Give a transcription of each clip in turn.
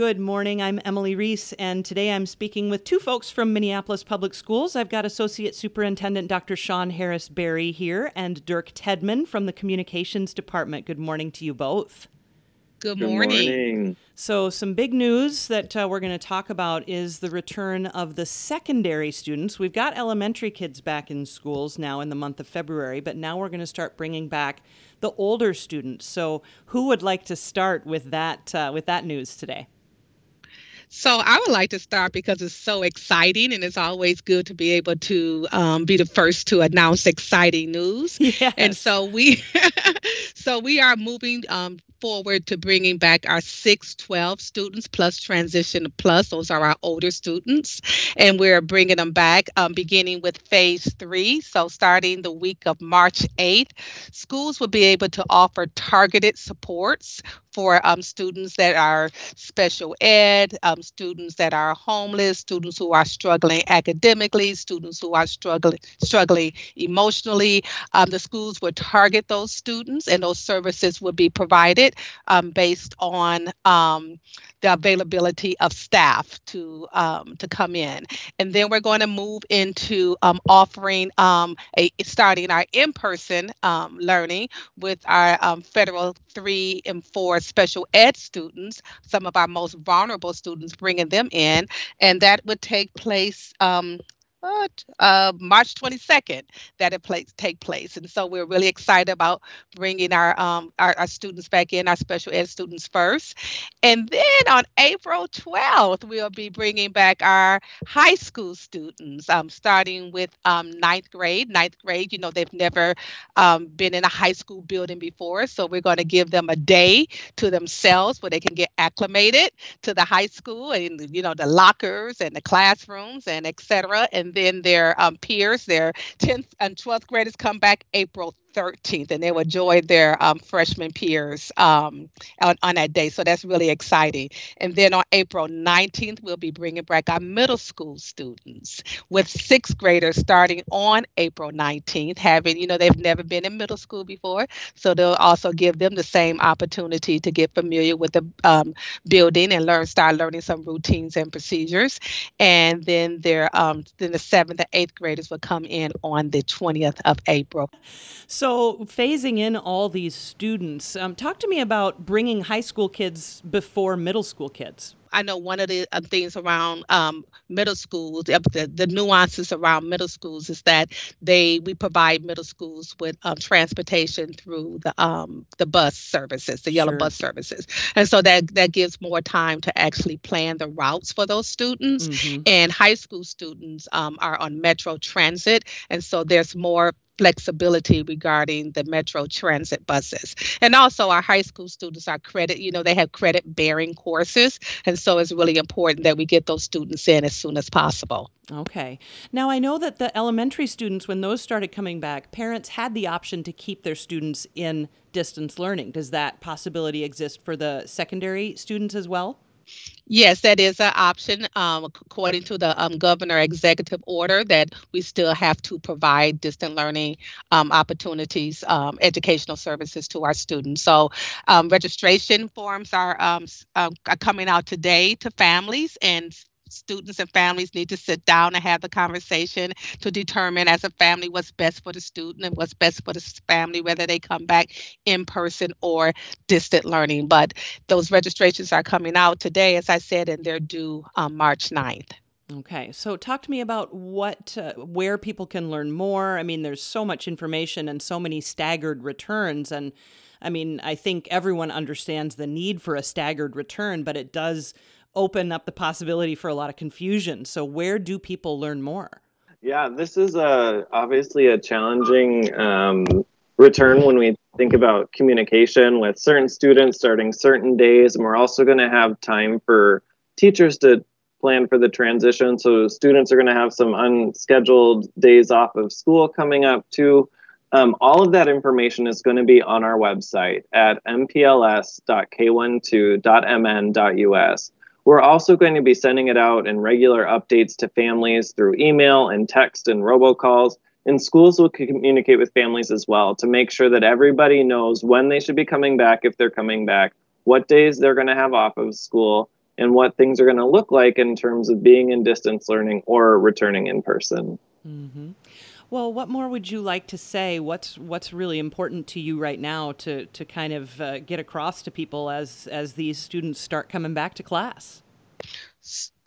Good morning. I'm Emily Reese, and today I'm speaking with two folks from Minneapolis Public Schools. I've got Associate Superintendent Dr. Sean Harris Berry here and Dirk Tedmon from the Communications Department. Good morning to you both. Good morning. Good morning. So, some big news that uh, we're going to talk about is the return of the secondary students. We've got elementary kids back in schools now in the month of February, but now we're going to start bringing back the older students. So, who would like to start with that uh, with that news today? So I would like to start because it's so exciting, and it's always good to be able to um, be the first to announce exciting news. Yes. And so we, so we are moving um, forward to bringing back our 612 students plus transition plus. Those are our older students. And we're bringing them back um, beginning with phase three. So, starting the week of March 8th, schools will be able to offer targeted supports for um, students that are special ed, um, students that are homeless, students who are struggling academically, students who are struggling struggling emotionally. Um, the schools would target those students, and those services would be provided um, based on um, the availability of staff to um, to come in, and then we're going to move into um, offering um, a starting our in-person um, learning with our federal three and four special ed students, some of our most vulnerable students, bringing them in, and that would take place uh, March 22nd that it place, take place. And so we're really excited about bringing our, um, our, our students back in, our special ed students first. And then on April 12th, we'll be bringing back our high school students, um, starting with um, ninth grade. Ninth grade, you know, they've never um, been in a high school building before. So we're going to give them a day to themselves where they can get acclimated to the high school and, you know, the lockers and the classrooms and et cetera. And and then their um, peers, their 10th and 12th graders come back April 13th, and they will join their um, freshman peers um, on, on, that day. So that's really exciting. And then on April 19th, we'll be bringing back our middle school students with sixth graders starting on April 19th, having, you know, they've never been in middle school before. So they'll also give them the same opportunity to get familiar with the um, building and learn, start learning some routines and procedures. And then their, um, then the seventh and eighth graders will come in on the 20th of April. Phasing in all these students, um, talk to me about bringing high school kids before middle school kids. I know one of the uh, things around um, middle schools, the, the nuances around middle schools is that they we provide middle schools with um, transportation through the um, the bus services, the yellow sure. bus services, and so that that gives more time to actually plan the routes for those students. Mm-hmm. And high school students um, are on Metro Transit, and so there's more flexibility regarding the metro transit buses. And also our high school students are credit, you know, they have credit bearing courses. And so it's really important that we get those students in as soon as possible. Okay. Now I know that the elementary students, when those started coming back, parents had the option to keep their students in distance learning. Does that possibility exist for the secondary students as well? Yes, that is an option. Um, according to the um, governor executive order, that we still have to provide distant learning um, opportunities, um, educational services to our students. So, um, registration forms are, um, are coming out today to families, and students and families need to sit down and have the conversation to determine as a family what's best for the student and what's best for the family, whether they come back in person or distant learning. But those registrations are coming out today, as I said, and they're due on March 9th. Okay, so talk to me about what, uh, where people can learn more. I mean, there's so much information and so many staggered returns, and I mean, I think everyone understands the need for a staggered return, but it does open up the possibility for a lot of confusion. So, where do people learn more? Yeah, this is a obviously a challenging um, return when we think about communication with certain students starting certain days, and we're also going to have time for teachers to plan for the transition. So students are going to have some unscheduled days off of school coming up too. Um, all of that information is going to be on our website at mpls.k12.mn.us. We're also going to be sending it out in regular updates to families through email and text and robocalls. And schools will communicate with families as well to make sure that everybody knows when they should be coming back if they're coming back, what days they're going to have off of school, and what things are going to look like in terms of being in distance learning or returning in person. Mm-hmm. Well, what more would you like to say? What's what's really important to you right now to to kind of uh, get across to people as as these students start coming back to class?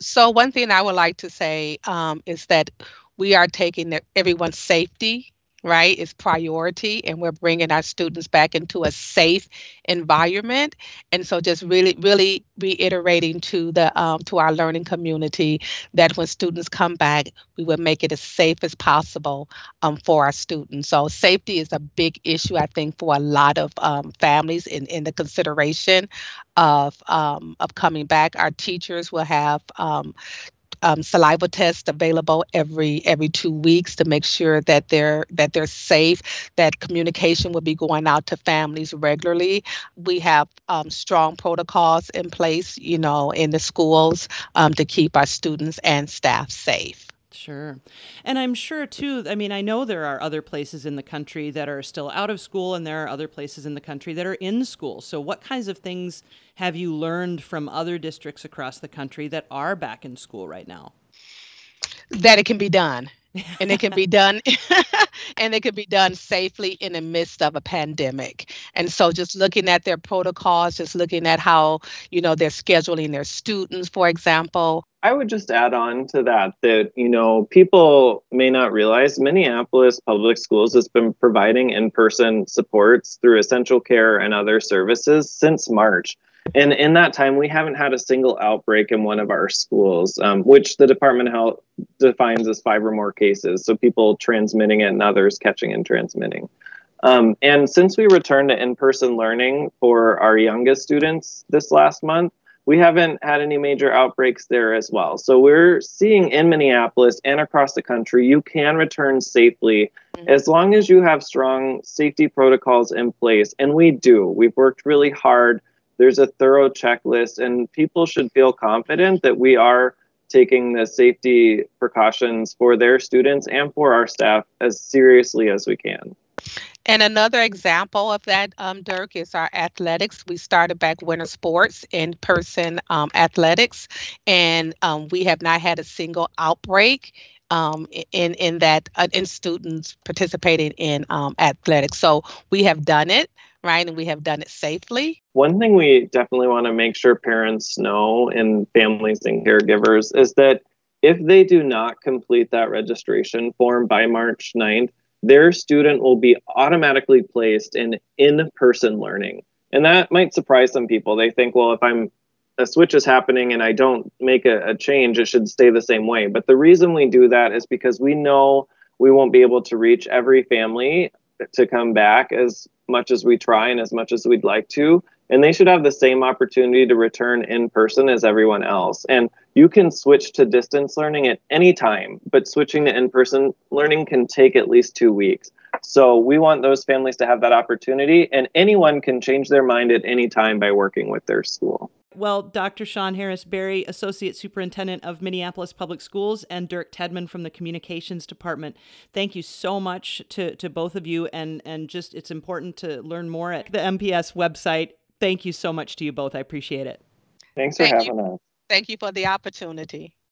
So one thing I would like to say um, is that we are taking everyone's safety right is priority and we're bringing our students back into a safe environment. And so just really really reiterating to the um, to our learning community that when students come back we will make it as safe as possible um, for our students. So safety is a big issue i think for a lot of um, families in, in the consideration of um, of coming back. Our teachers will have um, um, saliva tests available every every two weeks to make sure that they're that they're safe. That communication will be going out to families regularly. We have um, strong protocols in place, you know, in the schools um, to keep our students and staff safe. Sure. And I'm sure, too, I mean, I know there are other places in the country that are still out of school, and there are other places in the country that are in school. So, what kinds of things have you learned from other districts across the country that are back in school right now? That it can be done. And it can be done and it can be done safely in the midst of a pandemic and so just looking at their protocols just looking at how you know they're scheduling their students for example I would just add on to that that, you know, people may not realize Minneapolis Public Schools has been providing in person supports through essential care and other services since March. And in that time, we haven't had a single outbreak in one of our schools, um, which the Department of Health defines as five or more cases. So people transmitting it and others catching and transmitting. Um, and since we returned to in person learning for our youngest students this last month, we haven't had any major outbreaks there as well. So we're seeing in Minneapolis and across the country, you can return safely mm-hmm. as long as you have strong safety protocols in place. And we do. We've worked really hard. There's a thorough checklist, and people should feel confident that we are taking the safety precautions for their students and for our staff as seriously as we can. And another example of that, um, Dirk, is our athletics. We started back winter sports in person um, athletics, and um, we have not had a single outbreak um, in in that uh, in students participating in um, athletics. So we have done it right, and we have done it safely. One thing we definitely want to make sure parents know, and families and caregivers, is that if they do not complete that registration form by March 9th, their student will be automatically placed in in person learning. And that might surprise some people. They think, well, if I'm a switch is happening and I don't make a, a, change, it should stay the same way. But the reason we do that is because we know we won't be able to reach every family to come back as much as we try and as much as we'd like to. And they should have the same opportunity to return in person as everyone else. And you can switch to distance learning at any time, but switching to in person learning can take at least two weeks. So we want those families to have that opportunity, and anyone can change their mind at any time by working with their school. Well, Dr. Sean Harris Berry, Associate Superintendent of Minneapolis Public Schools, and Dirk Tedmon from the Communications Department, thank you so much to, to both of you. And, and just it's important to learn more at the MPS website. Thank you so much to you both. I appreciate it. Thanks for Thank having you. us. Thank you for the opportunity.